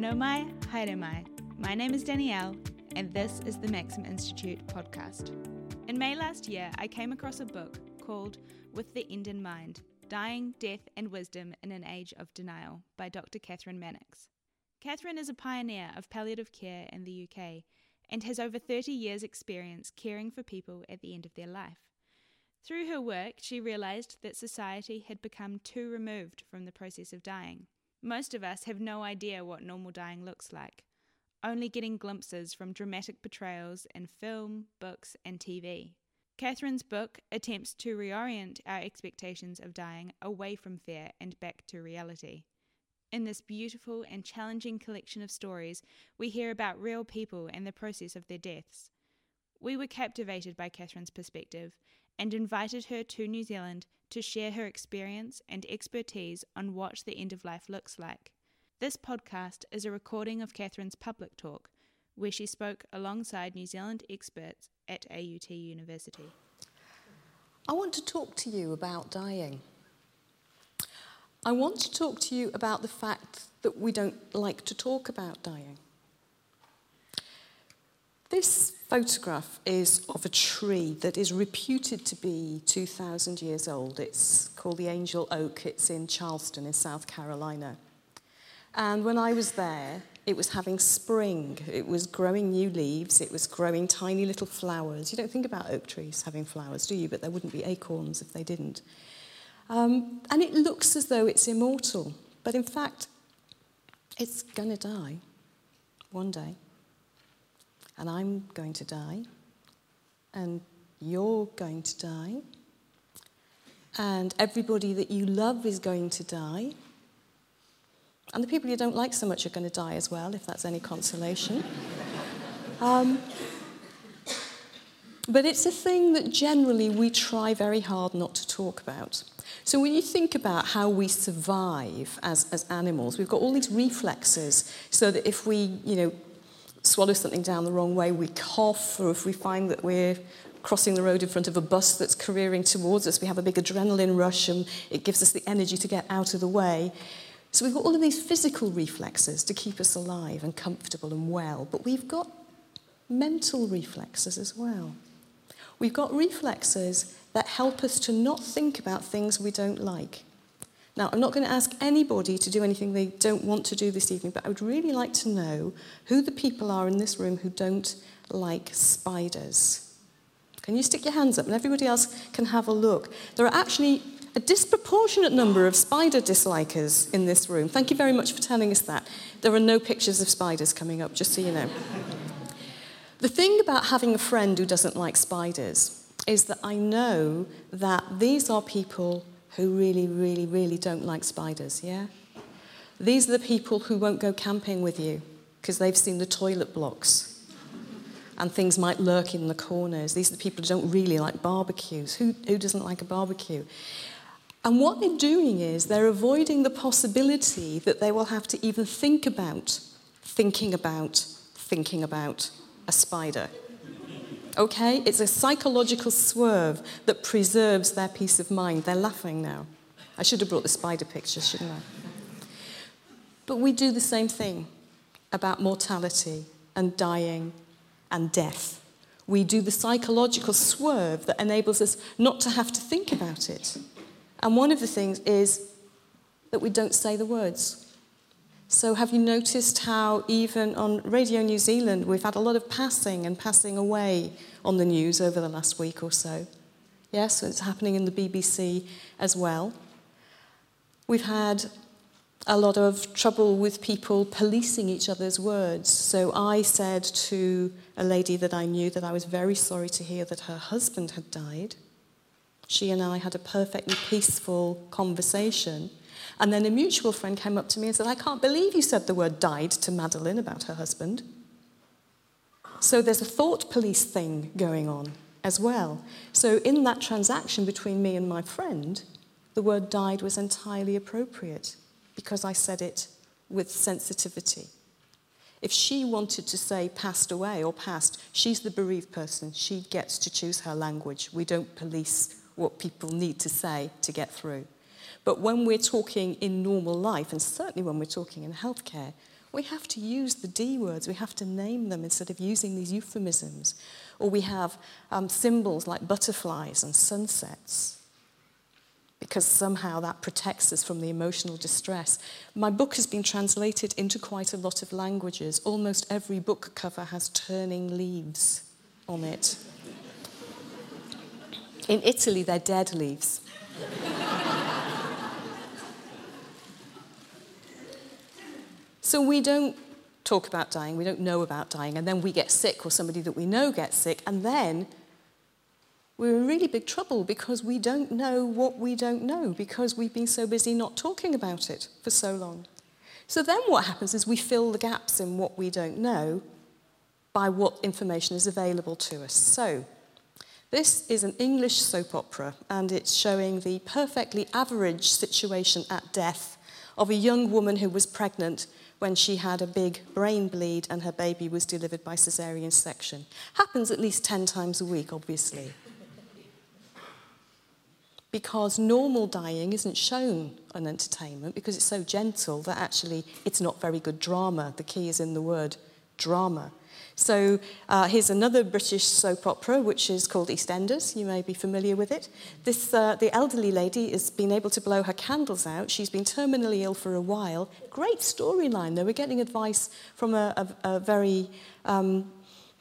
Nomai Haeremai. My name is Danielle, and this is the Maxim Institute podcast. In May last year, I came across a book called With the End in Mind Dying, Death, and Wisdom in an Age of Denial by Dr. Catherine Mannix. Catherine is a pioneer of palliative care in the UK and has over 30 years' experience caring for people at the end of their life. Through her work, she realised that society had become too removed from the process of dying most of us have no idea what normal dying looks like, only getting glimpses from dramatic portrayals in film, books, and TV. Catherine's book attempts to reorient our expectations of dying away from fear and back to reality. In this beautiful and challenging collection of stories, we hear about real people and the process of their deaths. We were captivated by Catherine's perspective and invited her to New Zealand to share her experience and expertise on what the end of life looks like. This podcast is a recording of Catherine's public talk, where she spoke alongside New Zealand experts at AUT University. I want to talk to you about dying. I want to talk to you about the fact that we don't like to talk about dying. This photograph is of a tree that is reputed to be 2,000 years old. It's called the Angel Oak. It's in Charleston, in South Carolina. And when I was there, it was having spring. It was growing new leaves. It was growing tiny little flowers. You don't think about oak trees having flowers, do you? But there wouldn't be acorns if they didn't. Um, and it looks as though it's immortal. But in fact, it's going to die one day. and I'm going to die, and you're going to die, and everybody that you love is going to die, and the people you don't like so much are going to die as well, if that's any consolation. um, but it's a thing that generally we try very hard not to talk about. So when you think about how we survive as, as animals, we've got all these reflexes so that if we, you know, swallow something down the wrong way, we cough, or if we find that we're crossing the road in front of a bus that's careering towards us, we have a big adrenaline rush and it gives us the energy to get out of the way. So we've got all of these physical reflexes to keep us alive and comfortable and well, but we've got mental reflexes as well. We've got reflexes that help us to not think about things we don't like. Now, I'm not going to ask anybody to do anything they don't want to do this evening, but I would really like to know who the people are in this room who don't like spiders. Can you stick your hands up and everybody else can have a look? There are actually a disproportionate number of spider dislikers in this room. Thank you very much for telling us that. There are no pictures of spiders coming up, just so you know. the thing about having a friend who doesn't like spiders is that I know that these are people who really, really, really don't like spiders, yeah? These are the people who won't go camping with you because they've seen the toilet blocks and things might lurk in the corners. These are the people who don't really like barbecues. Who, who doesn't like a barbecue? And what they're doing is they're avoiding the possibility that they will have to even think about, thinking about, thinking about a spider. Okay? It's a psychological swerve that preserves their peace of mind. They're laughing now. I should have brought the spider picture, shouldn't I? But we do the same thing about mortality and dying and death. We do the psychological swerve that enables us not to have to think about it. And one of the things is that we don't say the words. So, have you noticed how, even on Radio New Zealand, we've had a lot of passing and passing away on the news over the last week or so? Yes, it's happening in the BBC as well. We've had a lot of trouble with people policing each other's words. So, I said to a lady that I knew that I was very sorry to hear that her husband had died. She and I had a perfectly peaceful conversation. And then a mutual friend came up to me and said, I can't believe you said the word died to Madeline about her husband. So there's a thought police thing going on as well. So in that transaction between me and my friend, the word died was entirely appropriate because I said it with sensitivity. If she wanted to say passed away or passed, she's the bereaved person. She gets to choose her language. We don't police what people need to say to get through. But when we're talking in normal life, and certainly when we're talking in healthcare, we have to use the D words, we have to name them instead of using these euphemisms. Or we have um, symbols like butterflies and sunsets because somehow that protects us from the emotional distress. My book has been translated into quite a lot of languages. Almost every book cover has turning leaves on it. In Italy, they're dead leaves. So we don't talk about dying, we don't know about dying, and then we get sick or somebody that we know gets sick, and then we're in really big trouble because we don't know what we don't know because we've been so busy not talking about it for so long. So then what happens is we fill the gaps in what we don't know by what information is available to us. So this is an English soap opera and it's showing the perfectly average situation at death of a young woman who was pregnant when she had a big brain bleed and her baby was delivered by caesarean section. Happens at least 10 times a week, obviously. because normal dying isn't shown on entertainment because it's so gentle that actually it's not very good drama. The key is in the word drama. So uh, here's another British soap opera, which is called EastEnders. You may be familiar with it. This, uh, the elderly lady has been able to blow her candles out. She's been terminally ill for a while. Great storyline, though. We're getting advice from a, a, a very um,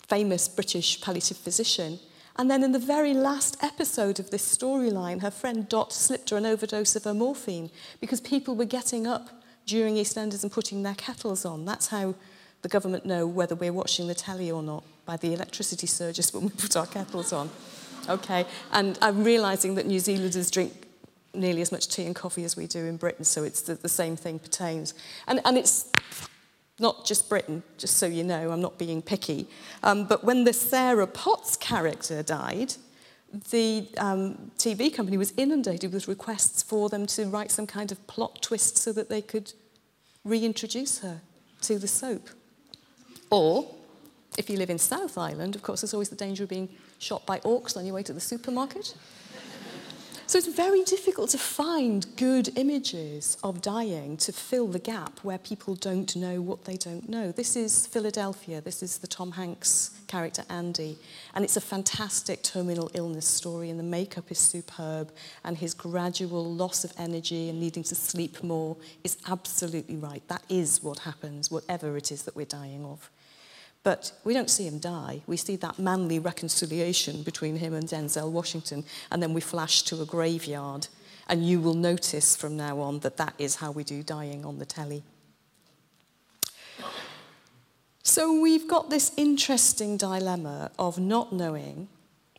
famous British palliative physician. And then in the very last episode of this storyline, her friend Dot slipped her an overdose of her morphine because people were getting up during EastEnders and putting their kettles on. That's how the government know whether we're watching the telly or not by the electricity surges when we put our kettles on. Okay, and I'm realising that New Zealanders drink nearly as much tea and coffee as we do in Britain, so it's the, the same thing pertains. And, and it's not just Britain, just so you know, I'm not being picky. Um, but when the Sarah Potts character died, the um, TV company was inundated with requests for them to write some kind of plot twist so that they could reintroduce her to the soap. Or, if you live in South Island, of course, there's always the danger of being shot by orcs on your way to the supermarket. so it's very difficult to find good images of dying to fill the gap where people don't know what they don't know. This is Philadelphia. This is the Tom Hanks character, Andy. And it's a fantastic terminal illness story, and the makeup is superb, and his gradual loss of energy and needing to sleep more is absolutely right. That is what happens, whatever it is that we're dying of. But we don't see him die. We see that manly reconciliation between him and Denzel Washington, and then we flash to a graveyard. And you will notice from now on that that is how we do dying on the telly. So we've got this interesting dilemma of not knowing,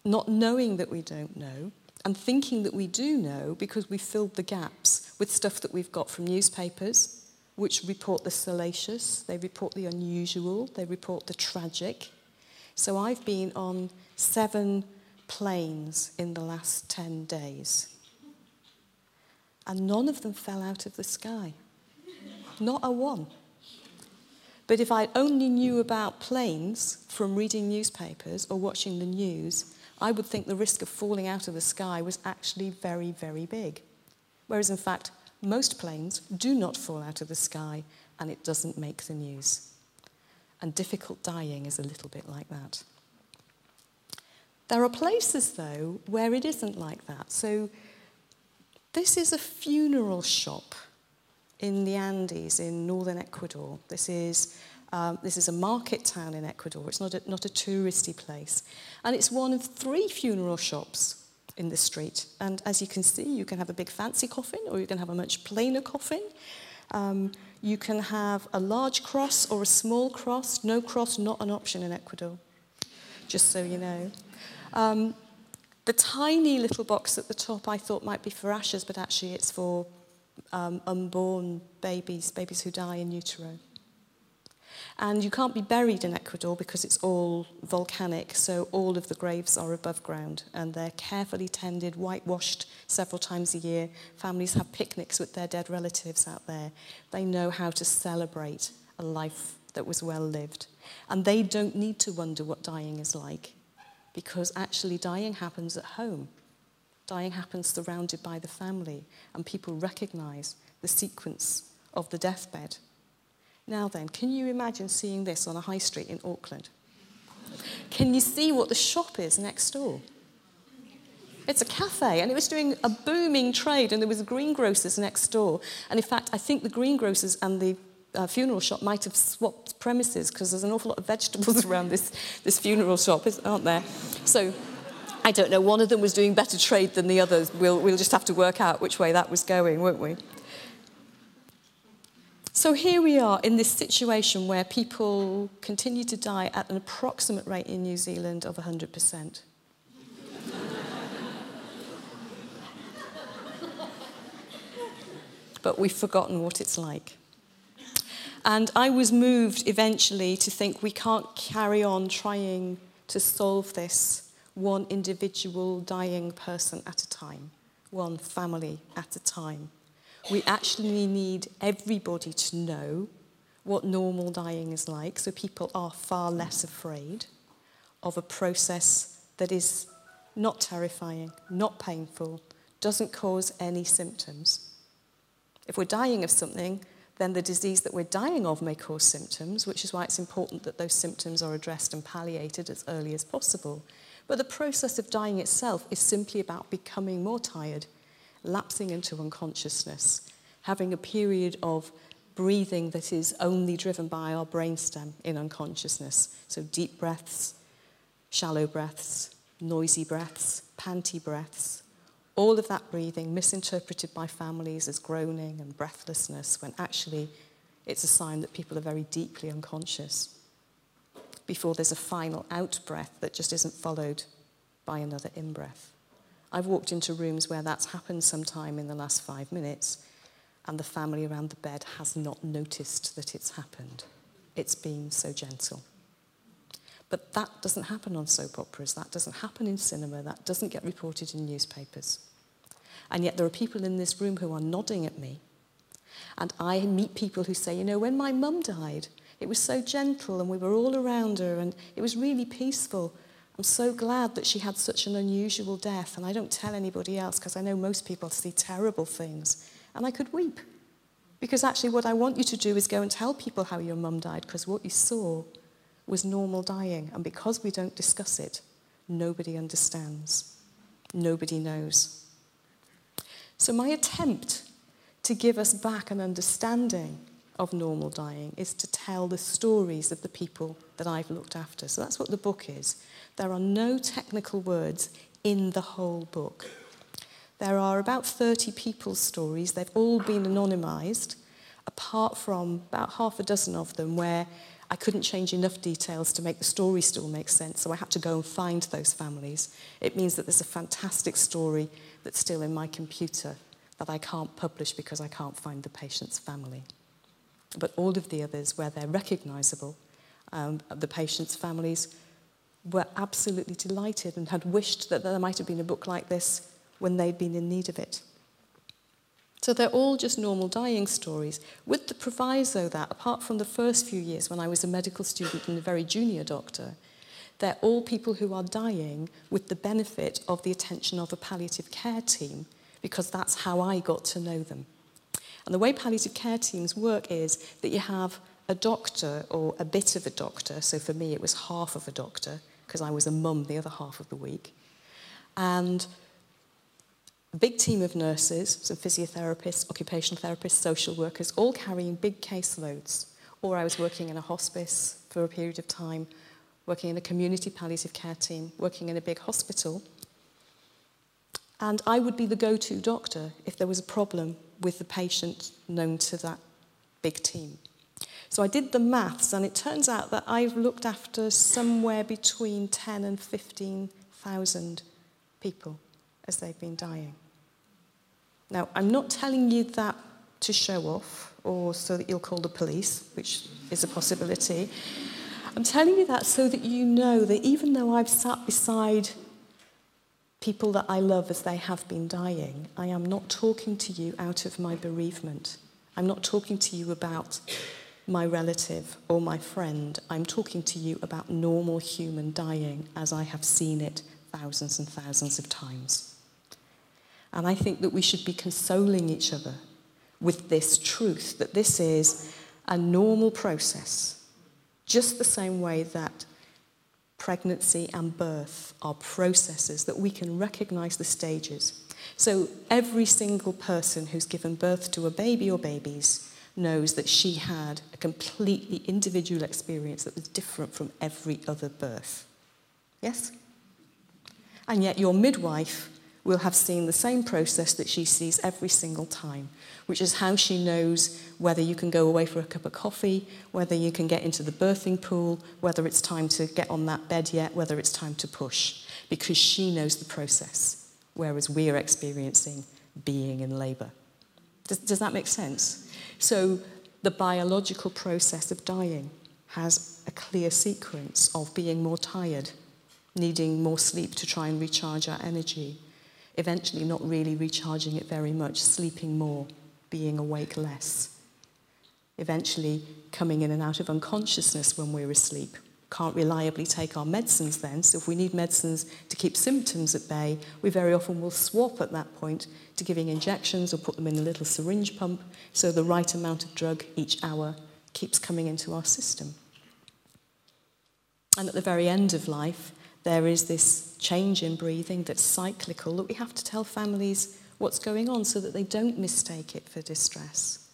not knowing that we don't know, and thinking that we do know because we filled the gaps with stuff that we've got from newspapers, which report the salacious, they report the unusual, they report the tragic. So I've been on seven planes in the last 10 days. And none of them fell out of the sky. Not a one. But if I only knew about planes from reading newspapers or watching the news, I would think the risk of falling out of the sky was actually very, very big. Whereas, in fact, Most planes do not fall out of the sky and it doesn't make the news. And difficult dying is a little bit like that. There are places, though, where it isn't like that. So this is a funeral shop in the Andes in northern Ecuador. This is um, this is a market town in Ecuador. It's not a, not a touristy place. And it's one of three funeral shops in the street. And as you can see, you can have a big fancy coffin or you can have a much plainer coffin. Um, you can have a large cross or a small cross. No cross, not an option in Ecuador, just so you know. Um, the tiny little box at the top I thought might be for ashes, but actually it's for um, unborn babies, babies who die in utero. And you can't be buried in Ecuador because it's all volcanic, so all of the graves are above ground and they're carefully tended, whitewashed several times a year. Families have picnics with their dead relatives out there. They know how to celebrate a life that was well lived. And they don't need to wonder what dying is like because actually dying happens at home. Dying happens surrounded by the family, and people recognize the sequence of the deathbed. Now then, can you imagine seeing this on a high street in Auckland? Can you see what the shop is next door? It's a cafe, and it was doing a booming trade, and there was greengrocers next door. And in fact, I think the greengrocers and the uh, funeral shop might have swapped premises because there's an awful lot of vegetables around this, this funeral shop, aren't there? So I don't know. One of them was doing better trade than the others. We'll, we'll just have to work out which way that was going, won't we? So here we are in this situation where people continue to die at an approximate rate in New Zealand of 100%. but we've forgotten what it's like. And I was moved eventually to think we can't carry on trying to solve this one individual dying person at a time, one family at a time. we actually need everybody to know what normal dying is like so people are far less afraid of a process that is not terrifying, not painful, doesn't cause any symptoms. If we're dying of something, then the disease that we're dying of may cause symptoms, which is why it's important that those symptoms are addressed and palliated as early as possible. But the process of dying itself is simply about becoming more tired, lapsing into unconsciousness, having a period of breathing that is only driven by our brainstem in unconsciousness. So deep breaths, shallow breaths, noisy breaths, panty breaths. All of that breathing misinterpreted by families as groaning and breathlessness when actually it's a sign that people are very deeply unconscious. Before there's a final out breath that just isn't followed by another in breath. I've walked into rooms where that's happened sometime in the last five minutes, and the family around the bed has not noticed that it's happened. It's been so gentle. But that doesn't happen on soap operas, that doesn't happen in cinema, that doesn't get reported in newspapers. And yet there are people in this room who are nodding at me. And I meet people who say, you know, when my mum died, it was so gentle and we were all around her and it was really peaceful. I'm so glad that she had such an unusual death, and I don't tell anybody else because I know most people see terrible things. And I could weep because actually, what I want you to do is go and tell people how your mum died because what you saw was normal dying. And because we don't discuss it, nobody understands, nobody knows. So, my attempt to give us back an understanding of normal dying is to tell the stories of the people that I've looked after. So that's what the book is. There are no technical words in the whole book. There are about 30 people's stories. They've all been anonymized, apart from about half a dozen of them where I couldn't change enough details to make the story still make sense, so I had to go and find those families. It means that there's a fantastic story that's still in my computer that I can't publish because I can't find the patient's family. but all of the others where they're recognisable, um, the patients' families were absolutely delighted and had wished that there might have been a book like this when they'd been in need of it. So they're all just normal dying stories, with the proviso that, apart from the first few years when I was a medical student and a very junior doctor, they're all people who are dying with the benefit of the attention of a palliative care team, because that's how I got to know them. And the way palliative care teams work is that you have a doctor or a bit of a doctor. So for me, it was half of a doctor because I was a mum the other half of the week. And a big team of nurses, some physiotherapists, occupational therapists, social workers, all carrying big caseloads. Or I was working in a hospice for a period of time, working in a community palliative care team, working in a big hospital. And I would be the go to doctor if there was a problem with the patient known to that big team. So I did the maths, and it turns out that I've looked after somewhere between 10 and 15,000 people as they've been dying. Now, I'm not telling you that to show off or so that you'll call the police, which is a possibility. I'm telling you that so that you know that even though I've sat beside people that I love as they have been dying, I am not talking to you out of my bereavement. I'm not talking to you about my relative or my friend. I'm talking to you about normal human dying as I have seen it thousands and thousands of times. And I think that we should be consoling each other with this truth that this is a normal process, just the same way that pregnancy and birth are processes that we can recognize the stages. So every single person who's given birth to a baby or babies knows that she had a completely individual experience that was different from every other birth. Yes? And yet your midwife will have seen the same process that she sees every single time, which is how she knows whether you can go away for a cup of coffee, whether you can get into the birthing pool, whether it's time to get on that bed yet, whether it's time to push, because she knows the process, whereas we are experiencing being in labour. Does, does that make sense? So the biological process of dying has a clear sequence of being more tired, needing more sleep to try and recharge our energy, eventually not really recharging it very much, sleeping more, being awake less. Eventually coming in and out of unconsciousness when we're asleep. Can't reliably take our medicines then, so if we need medicines to keep symptoms at bay, we very often will swap at that point to giving injections or put them in a little syringe pump so the right amount of drug each hour keeps coming into our system. And at the very end of life, there is this change in breathing that's cyclical that we have to tell families what's going on so that they don't mistake it for distress.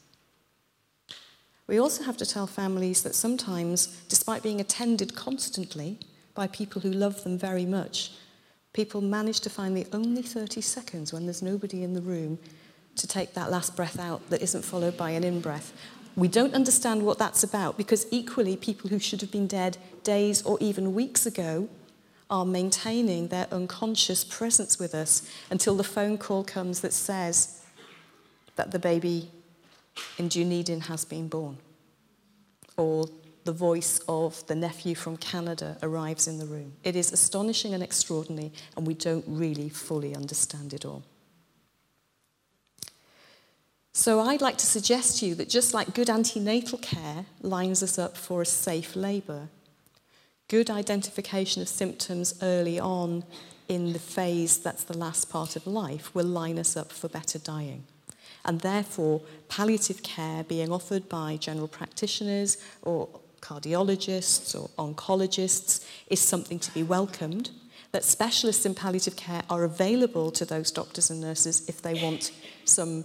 We also have to tell families that sometimes, despite being attended constantly by people who love them very much, people manage to find the only 30 seconds when there's nobody in the room to take that last breath out that isn't followed by an in breath. We don't understand what that's about because, equally, people who should have been dead days or even weeks ago are maintaining their unconscious presence with us until the phone call comes that says that the baby in Dunedin has been born, or the voice of the nephew from Canada arrives in the room. It is astonishing and extraordinary, and we don't really fully understand it all. So, I'd like to suggest to you that just like good antenatal care lines us up for a safe labour, good identification of symptoms early on in the phase that's the last part of life will line us up for better dying. And therefore, palliative care being offered by general practitioners or cardiologists or oncologists is something to be welcomed. That specialists in palliative care are available to those doctors and nurses if they want some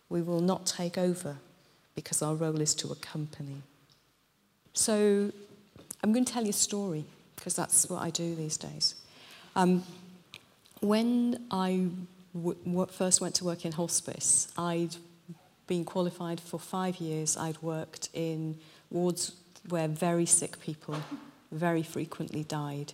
We will not take over because our role is to accompany. So I'm going to tell you a story because that's what I do these days. Um, when I first went to work in hospice, I'd been qualified for five years. I'd worked in wards where very sick people very frequently died.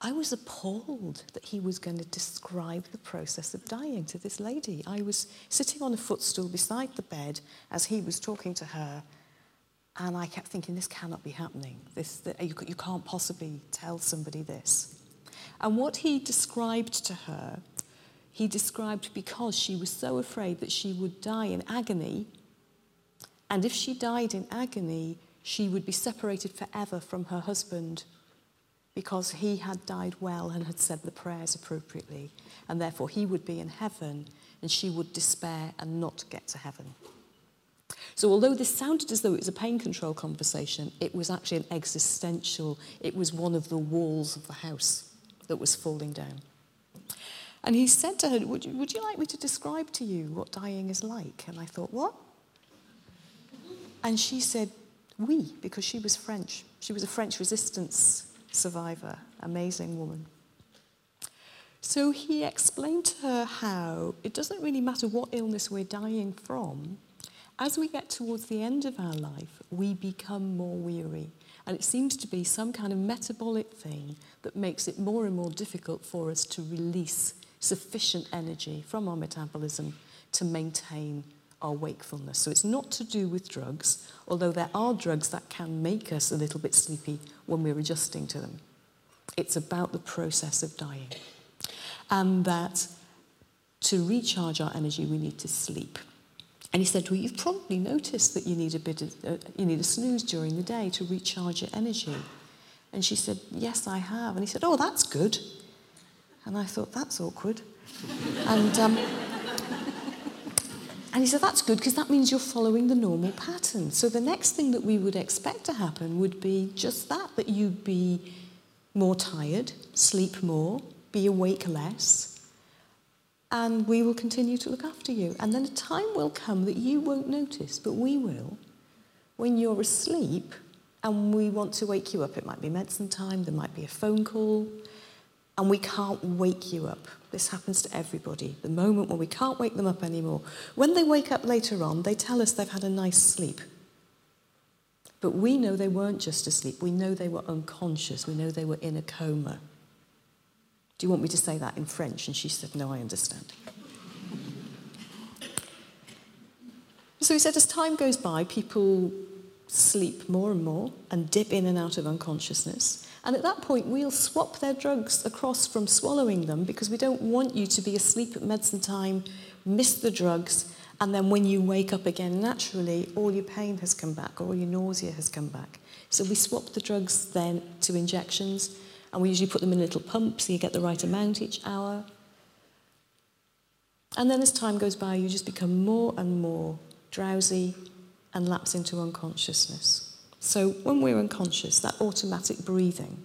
I was appalled that he was going to describe the process of dying to this lady. I was sitting on a footstool beside the bed as he was talking to her, and I kept thinking, this cannot be happening. This, the, you, you can't possibly tell somebody this. And what he described to her he described because she was so afraid that she would die in agony. And if she died in agony, she would be separated forever from her husband because he had died well and had said the prayers appropriately. And therefore, he would be in heaven and she would despair and not get to heaven. So, although this sounded as though it was a pain control conversation, it was actually an existential, it was one of the walls of the house that was falling down. And he said to her, would you, would you like me to describe to you what dying is like? And I thought, What? And she said, We, oui, because she was French. She was a French resistance survivor, amazing woman. So he explained to her how it doesn't really matter what illness we're dying from, as we get towards the end of our life, we become more weary. And it seems to be some kind of metabolic thing that makes it more and more difficult for us to release sufficient energy from our metabolism to maintain our wakefulness. So it's not to do with drugs, although there are drugs that can make us a little bit sleepy when we're adjusting to them. It's about the process of dying. And that to recharge our energy, we need to sleep. And he said, well, you've probably noticed that you need a bit of, uh, you need a snooze during the day to recharge your energy. And she said, yes, I have. And he said, oh, that's good. And I thought, that's awkward. and, um, and he said, that's good because that means you're following the normal pattern. So the next thing that we would expect to happen would be just that, that you'd be more tired, sleep more, be awake less, and we will continue to look after you. And then a time will come that you won't notice, but we will, when you're asleep and we want to wake you up. It might be medicine time, there might be a phone call, and we can't wake you up. This happens to everybody. The moment when we can't wake them up anymore. When they wake up later on, they tell us they've had a nice sleep. But we know they weren't just asleep. We know they were unconscious. We know they were in a coma. Do you want me to say that in French? And she said, No, I understand. so he said, as time goes by, people sleep more and more and dip in and out of unconsciousness. And at that point, we'll swap their drugs across from swallowing them because we don't want you to be asleep at medicine time, miss the drugs, and then when you wake up again naturally, all your pain has come back, all your nausea has come back. So we swap the drugs then to injections, and we usually put them in a little pump so you get the right amount each hour. And then as time goes by, you just become more and more drowsy and lapse into unconsciousness. So when we're unconscious, that automatic breathing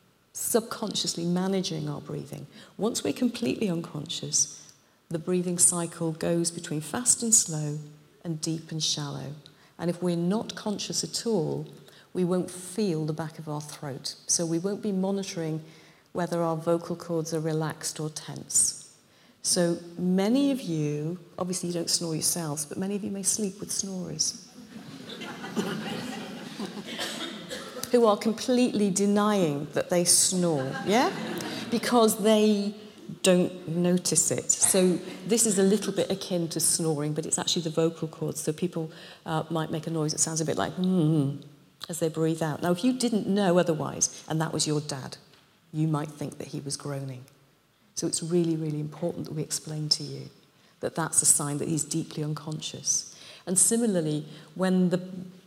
subconsciously managing our breathing. Once we're completely unconscious, the breathing cycle goes between fast and slow and deep and shallow. And if we're not conscious at all, we won't feel the back of our throat. So, we won't be monitoring whether our vocal cords are relaxed or tense. So, many of you, obviously, you don't snore yourselves, but many of you may sleep with snorers. who are completely denying that they snore, yeah? Because they don't notice it. So this is a little bit akin to snoring, but it's actually the vocal cords. So people uh, might make a noise that sounds a bit like mm as they breathe out. Now, if you didn't know otherwise, and that was your dad, you might think that he was groaning. So it's really, really important that we explain to you that that's a sign that he's deeply unconscious. And similarly, when the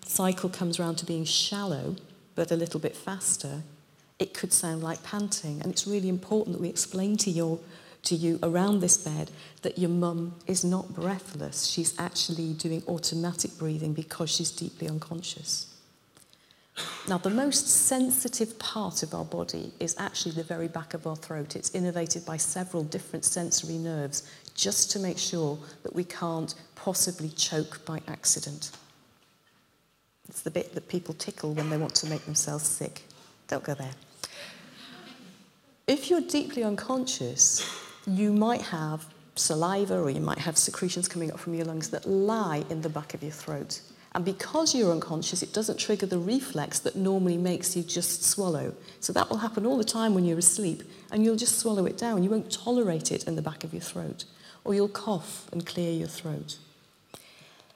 cycle comes round to being shallow, but a little bit faster, it could sound like panting. And it's really important that we explain to your to you around this bed that your mum is not breathless. She's actually doing automatic breathing because she's deeply unconscious. Now, the most sensitive part of our body is actually the very back of our throat. It's innervated by several different sensory nerves just to make sure that we can't possibly choke by accident. It's the bit that people tickle when they want to make themselves sick. Don't go there. If you're deeply unconscious, you might have saliva or you might have secretions coming up from your lungs that lie in the back of your throat. And because you're unconscious, it doesn't trigger the reflex that normally makes you just swallow. So that will happen all the time when you're asleep, and you'll just swallow it down. You won't tolerate it in the back of your throat or you'll cough and clear your throat.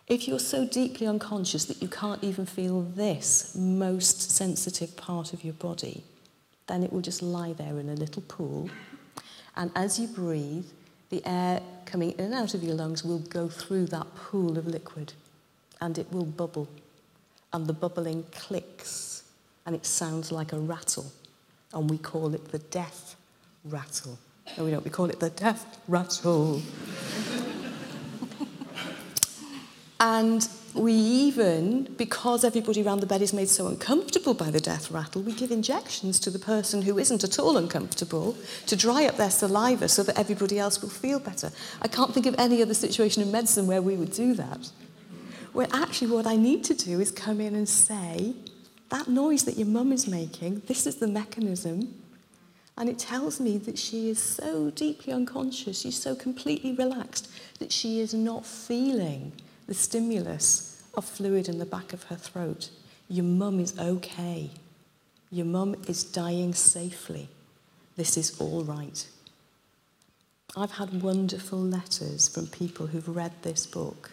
If you're so deeply unconscious that you can't even feel this most sensitive part of your body, then it will just lie there in a little pool. And as you breathe, the air coming in and out of your lungs will go through that pool of liquid and it will bubble. And the bubbling clicks and it sounds like a rattle. And we call it the death rattle. No, we don't. We call it the death rattle. and we even, because everybody around the bed is made so uncomfortable by the death rattle, we give injections to the person who isn't at all uncomfortable to dry up their saliva so that everybody else will feel better. I can't think of any other situation in medicine where we would do that. Well, actually, what I need to do is come in and say, that noise that your mum is making, this is the mechanism And it tells me that she is so deeply unconscious, she's so completely relaxed that she is not feeling the stimulus of fluid in the back of her throat. Your mum is okay. Your mum is dying safely. This is all right. I've had wonderful letters from people who've read this book,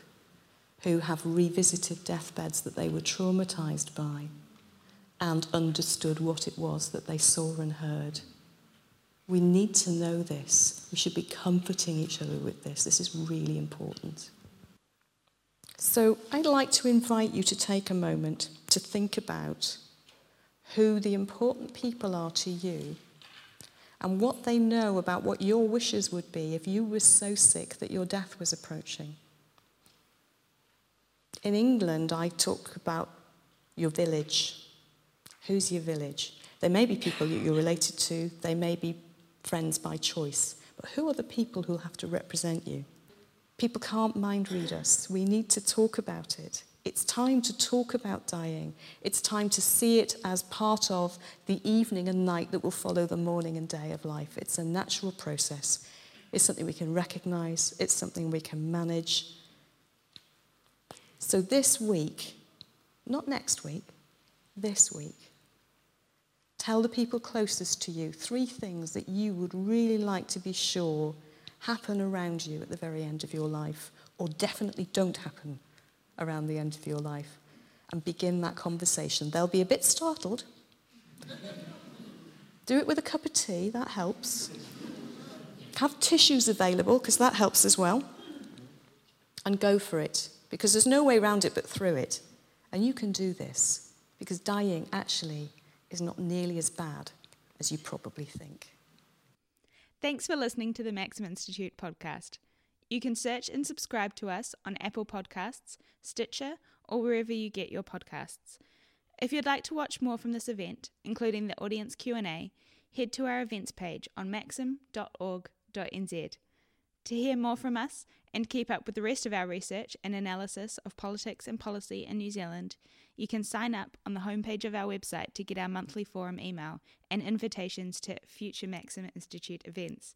who have revisited deathbeds that they were traumatized by and understood what it was that they saw and heard. We need to know this. We should be comforting each other with this. This is really important. So, I'd like to invite you to take a moment to think about who the important people are to you and what they know about what your wishes would be if you were so sick that your death was approaching. In England, I talk about your village. Who's your village? There may be people that you're related to, they may be friends by choice. But who are the people who have to represent you? People can't mind read us. We need to talk about it. It's time to talk about dying. It's time to see it as part of the evening and night that will follow the morning and day of life. It's a natural process. It's something we can recognize, it's something we can manage. So, this week, not next week, this week, Tell the people closest to you three things that you would really like to be sure happen around you at the very end of your life, or definitely don't happen around the end of your life, and begin that conversation. They'll be a bit startled. Do it with a cup of tea, that helps. Have tissues available, because that helps as well. And go for it, because there's no way around it but through it. And you can do this, because dying actually is not nearly as bad as you probably think. Thanks for listening to the Maxim Institute podcast. You can search and subscribe to us on Apple Podcasts, Stitcher, or wherever you get your podcasts. If you'd like to watch more from this event, including the audience Q&A, head to our events page on maxim.org.nz. To hear more from us and keep up with the rest of our research and analysis of politics and policy in New Zealand, you can sign up on the homepage of our website to get our monthly forum email and invitations to future Maxim Institute events.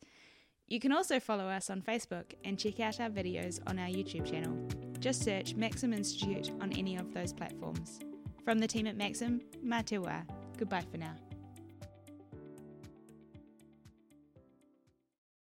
You can also follow us on Facebook and check out our videos on our YouTube channel. Just search Maxim Institute on any of those platforms. From the team at Maxim, Matewa. Goodbye for now.